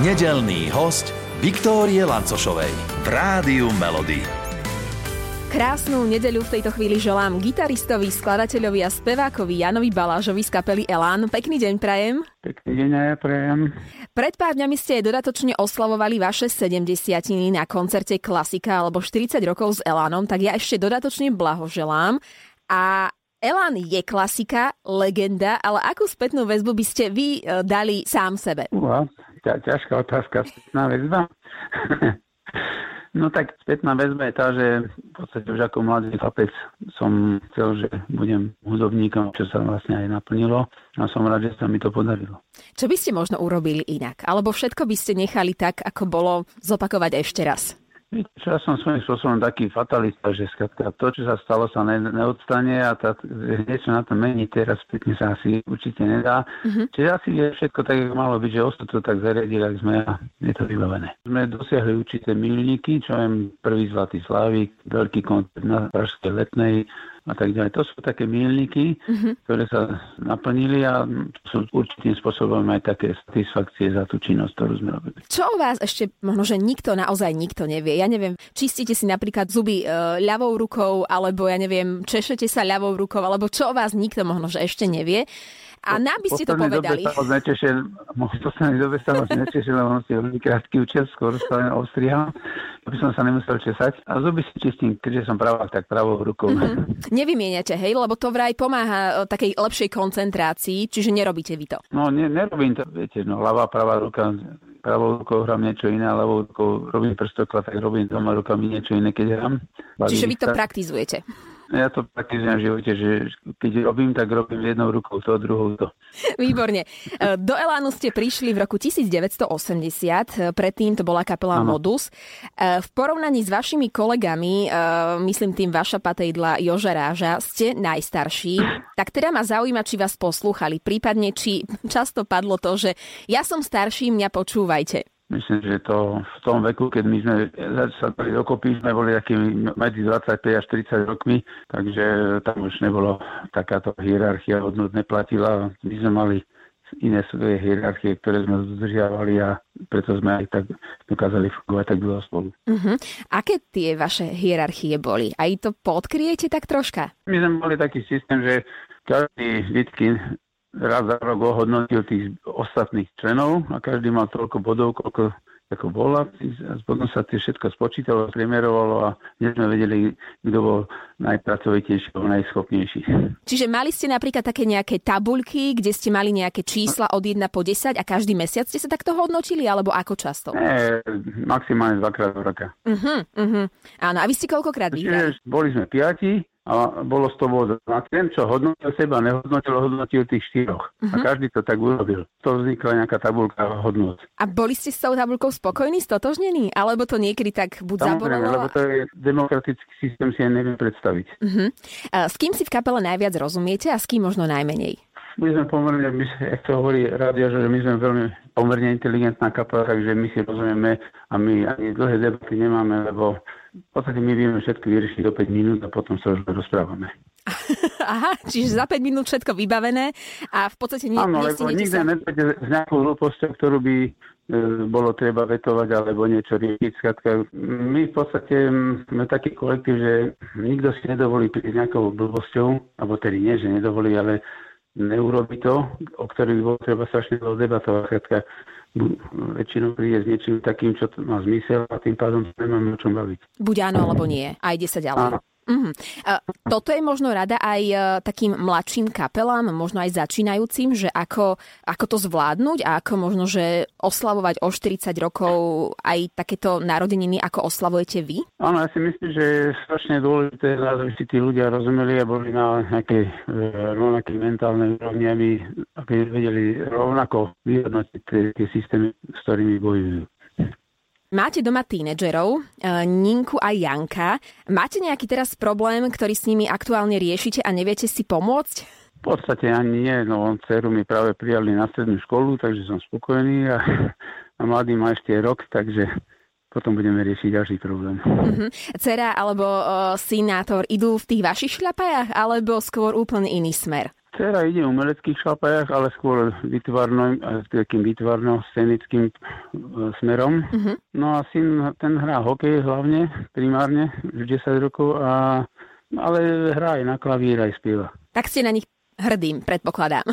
Nedelný host Viktórie Lancošovej v Rádiu Melody. Krásnu nedeľu v tejto chvíli želám gitaristovi, skladateľovi a spevákovi Janovi Balážovi z kapely Elán. Pekný deň prajem. Pekný deň aj ja prajem. Pred pár dňami ste dodatočne oslavovali vaše 70 na koncerte Klasika alebo 40 rokov s Elánom, tak ja ešte dodatočne blahoželám. A Elán je klasika, legenda, ale akú spätnú väzbu by ste vy e, dali sám sebe? Uha, ťa, ťažká otázka, spätná väzba. no tak spätná väzba je tá, že v podstate už ako mladý chlapec som chcel, že budem hudobníkom, čo sa vlastne aj naplnilo a som rád, že sa mi to podarilo. Čo by ste možno urobili inak? Alebo všetko by ste nechali tak, ako bolo, zopakovať ešte raz? Ja som svojím spôsobom taký fatalista, že skratka, to, čo sa stalo, sa ne, neodstane a tá, niečo na to mení teraz spätne sa asi určite nedá. Uh-huh. Čiže asi je všetko tak, ako malo byť, že osud to tak zariadili, ak sme a je to vybavené. Sme dosiahli určité milníky, čo je prvý Zlatý Slávik, veľký koncert na Pražskej letnej, a tak ďalej. To sú také milníky, uh-huh. ktoré sa naplnili a sú určitým spôsobom aj také satisfakcie za tú činnosť, ktorú sme robili. Čo o vás ešte možno, že nikto, naozaj nikto nevie? Ja neviem, čistíte si napríklad zuby e, ľavou rukou, alebo ja neviem, češete sa ľavou rukou, alebo čo o vás nikto možno, že ešte nevie. A nám by ste to povedali. Dobe sa netešil, v poslednej dobe sa moc netešil, lebo si veľmi krátky účel, skôr sa len ostrihal, aby som sa nemusel česať. A zuby si čistím, keďže som pravák, tak pravou rukou. Mm-hmm. Nevymieniate, hej, lebo to vraj pomáha e, takej lepšej koncentrácii, čiže nerobíte vy to. No, ne, nerobím to, viete, no, ľavá, pravá ruka, pravou rukou hrám niečo iné, a ľavou rukou robím prstokla, tak robím dvoma rukami niečo iné, keď hrám. Čiže vy to praktizujete. Ja to praktizujem v živote, že keď robím, tak robím jednou rukou to, druhou to. Výborne. E, do Elánu ste prišli v roku 1980, predtým to bola kapela ano. Modus. E, v porovnaní s vašimi kolegami, e, myslím tým vaša patejdla Joža Ráža, ste najstarší. Tak teda ma zaujíma, či vás poslúchali, prípadne či často padlo to, že ja som starší, mňa počúvajte. Myslím, že to v tom veku, keď my sme sa dali dokopy, sme boli takí medzi 25 až 30 rokmi, takže tam už nebolo takáto hierarchia hodnot neplatila. My sme mali iné svoje hierarchie, ktoré sme dodržiavali a preto sme aj tak dokázali fungovať tak dlho spolu. Uh-huh. Aké tie vaše hierarchie boli? Aj to podkriete tak troška? My sme mali taký systém, že každý vždy raz za rok ohodnotil tých ostatných členov a každý mal toľko bodov, koľko ako bola. A potom sa tie všetko spočítalo, priemerovalo a dnes sme vedeli, kto bol najpracovitejší najschopnejší. Čiže mali ste napríklad také nejaké tabuľky, kde ste mali nejaké čísla od 1 po 10 a každý mesiac ste sa takto hodnotili, alebo ako často? Nie, maximálne dvakrát do roka. Uh-huh, uh-huh. Áno, a vy ste koľkokrát vyhrali? Boli sme piati, a bolo z toho A ten, čo hodnotil seba, nehodnotil, hodnotil tých štyroch. Uh-huh. A mhm. každý to tak urobil. To vznikla nejaká tabulka hodnot. A boli ste s tou tabulkou spokojní, stotožnení? Alebo to niekedy tak buď Samozrejme, zabolelo? lebo to je demokratický systém, si aj neviem predstaviť. Uh-huh. A s kým si v kapele najviac rozumiete a s kým možno najmenej? My sme pomerne, my, jak to hovorí rádio, že my sme veľmi pomerne inteligentná kapela, takže my si rozumieme a my ani dlhé debaty nemáme, lebo v podstate my vieme všetko vyriešiť do 5 minút a potom sa už rozprávame. Aha, čiže za 5 minút všetko vybavené a v podstate nie, Áno, lebo nikde sa... nepôjde s nejakou hlúposťou, ktorú by e, bolo treba vetovať alebo niečo riešiť. Skratka, my v podstate sme taký kolektív, že nikto si nedovolí prísť nejakou blbosťou, alebo tedy nie, že nedovolí, ale neurobi to, o ktorých bolo treba strašne dlho debatovať. Skratka, väčšinou príde s niečím takým, čo má zmysel a tým pádom nemáme o čom baviť. Buď áno, alebo nie. A ide sa ďalej. Áno. Uh-huh. Toto je možno rada aj e, takým mladším kapelám, možno aj začínajúcim, že ako, ako to zvládnuť a ako možno, že oslavovať o 40 rokov aj takéto narodeniny, ako oslavujete vy? Áno, ja si myslím, že je strašne dôležité, aby si tí ľudia rozumeli a boli na nejakej e, rovnakej mentálnej úrovni, aby, aby vedeli rovnako vyhodnotiť tie, tie systémy, s ktorými bojujú. Máte doma tínedžerov, e, Ninku a Janka. Máte nejaký teraz problém, ktorý s nimi aktuálne riešite a neviete si pomôcť? V podstate ani nie, no dceru mi práve prijali na strednú školu, takže som spokojný a, a mladý má ešte rok, takže potom budeme riešiť ďalší problém. Uh-huh. Cera alebo uh, synátor idú v tých vašich šľapajách, alebo skôr úplne iný smer? Dcera ide v umeleckých šlapajách, ale skôr vytvarno, takým vytvarno-scenickým e, smerom. Uh-huh. No a syn, ten hrá hokej hlavne, primárne, už 10 rokov, a, ale hrá aj na klavír, aj spieva. Tak ste na nich hrdým, predpokladám.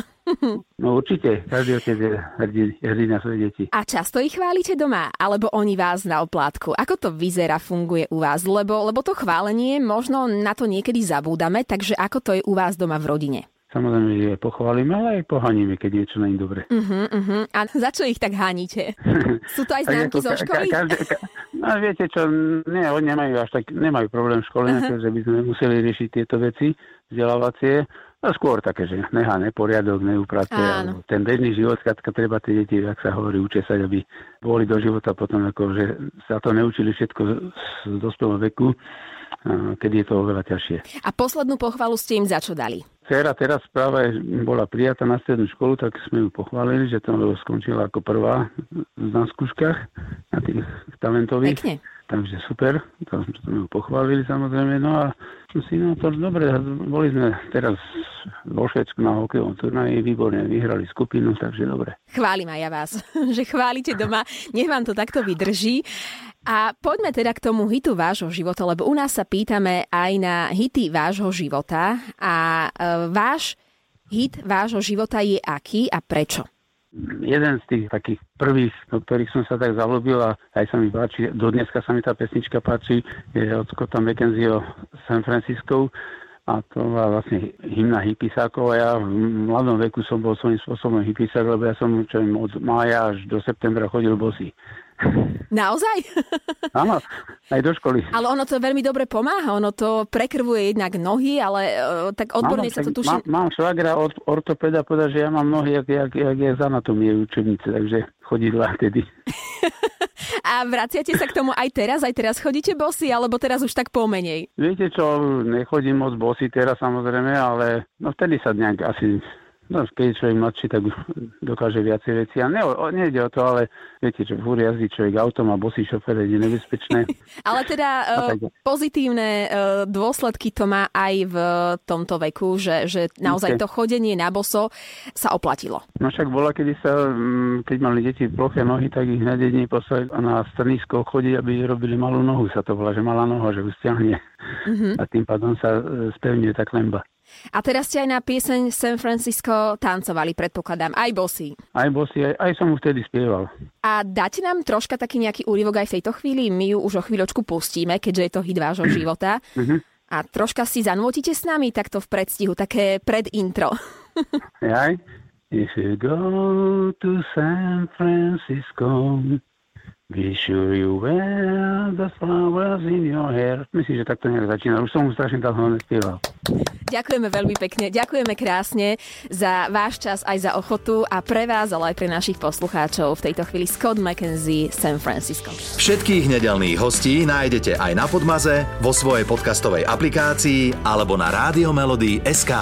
No určite, každý otec je hrdý, hrdý na svoje deti. A často ich chválite doma, alebo oni vás na oplátku? Ako to vyzerá, funguje u vás? Lebo, lebo to chválenie, možno na to niekedy zabúdame, takže ako to je u vás doma v rodine? Samozrejme, že pochválime, ale aj pohaníme, keď niečo není dobre. Uh-huh, uh-huh. A za čo ich tak hánite? Sú to aj známky zo školy? Ka, ka, ka, no viete čo, nie, oni nemajú až tak, nemajú problém v škole, uh-huh. že by sme museli riešiť tieto veci vzdelávacie. No skôr také, že nechá neporiadok, neupráce. Ten bežný život, keď treba tie deti, ak sa hovorí, učesať, aby boli do života potom, ako, že sa to neučili všetko z dospelého veku, keď je to oveľa ťažšie. A poslednú pochvalu ste im za čo dali? Dcera teraz práve bola prijatá na strednú školu, tak sme ju pochválili, že tam skončila ako prvá na skúškach na tých talentových. Pekne. Takže super, to sme ho pochválili samozrejme. No a si no to dobre, boli sme teraz vo Švedsku na hokejovom turnaji, výborne vyhrali skupinu, takže dobre. Chválim aj ja vás, že chválite doma, nech vám to takto vydrží. A poďme teda k tomu hitu vášho života, lebo u nás sa pýtame aj na hity vášho života a e, váš hit vášho života je aký a prečo? jeden z tých takých prvých, do ktorých som sa tak zalúbil a aj sa mi páči, do dneska sa mi tá pesnička páči, je od Scotta McKenzieho San Francisco a to bola vlastne hymna hypisákov a ja v mladom veku som bol svojím spôsobom hypisák, lebo ja som čo od mája až do septembra chodil bosý. Naozaj? Áno, aj do školy. Ale ono to veľmi dobre pomáha, ono to prekrvuje jednak nohy, ale uh, tak odborne sa to tuším. Mám, mám švagra od ortopeda povedať, že ja mám nohy, jak, jak, jak je z anatomie učebnice, takže chodidla tedy. A vraciate sa k tomu aj teraz? Aj teraz chodíte bosy, alebo teraz už tak pomenej? Viete čo, nechodím moc bosy teraz samozrejme, ale no vtedy sa nejak asi No, keď je človek mladší, tak dokáže viacej veci. A ne, o, nejde o to, ale viete, že fúr jazdí človek autom a bosý šofer je nebezpečné. ale teda uh, pozitívne uh, dôsledky to má aj v tomto veku, že, že naozaj to chodenie na boso sa oplatilo. No však bola, kedy sa, mm, keď mali deti ploché nohy, tak ich na dedine poslali na strnisko chodiť, aby robili malú nohu, sa to volá, že malá noha, že už stiahne. Mm-hmm. A tým pádom sa e, spevňuje tá klemba. A teraz ste aj na pieseň San Francisco tancovali, predpokladám, aj bosy. Aj bosy, aj, aj som mu vtedy spieval. A dáte nám troška taký nejaký úryvok aj v tejto chvíli? My ju už o chvíľočku pustíme, keďže je to hit vášho života. Uh-huh. A troška si zanútite s nami takto v predstihu, také pred intro. Jaj? If you go to San Francisco, Be sure you wear the flowers in your hair. Myslím, že takto nejak začína. Už som mu strašne dávno nespieval. Ďakujeme veľmi pekne, ďakujeme krásne za váš čas aj za ochotu a pre vás, ale aj pre našich poslucháčov v tejto chvíli Scott McKenzie San Francisco. Všetkých nedelných hostí nájdete aj na Podmaze, vo svojej podcastovej aplikácii alebo na SK.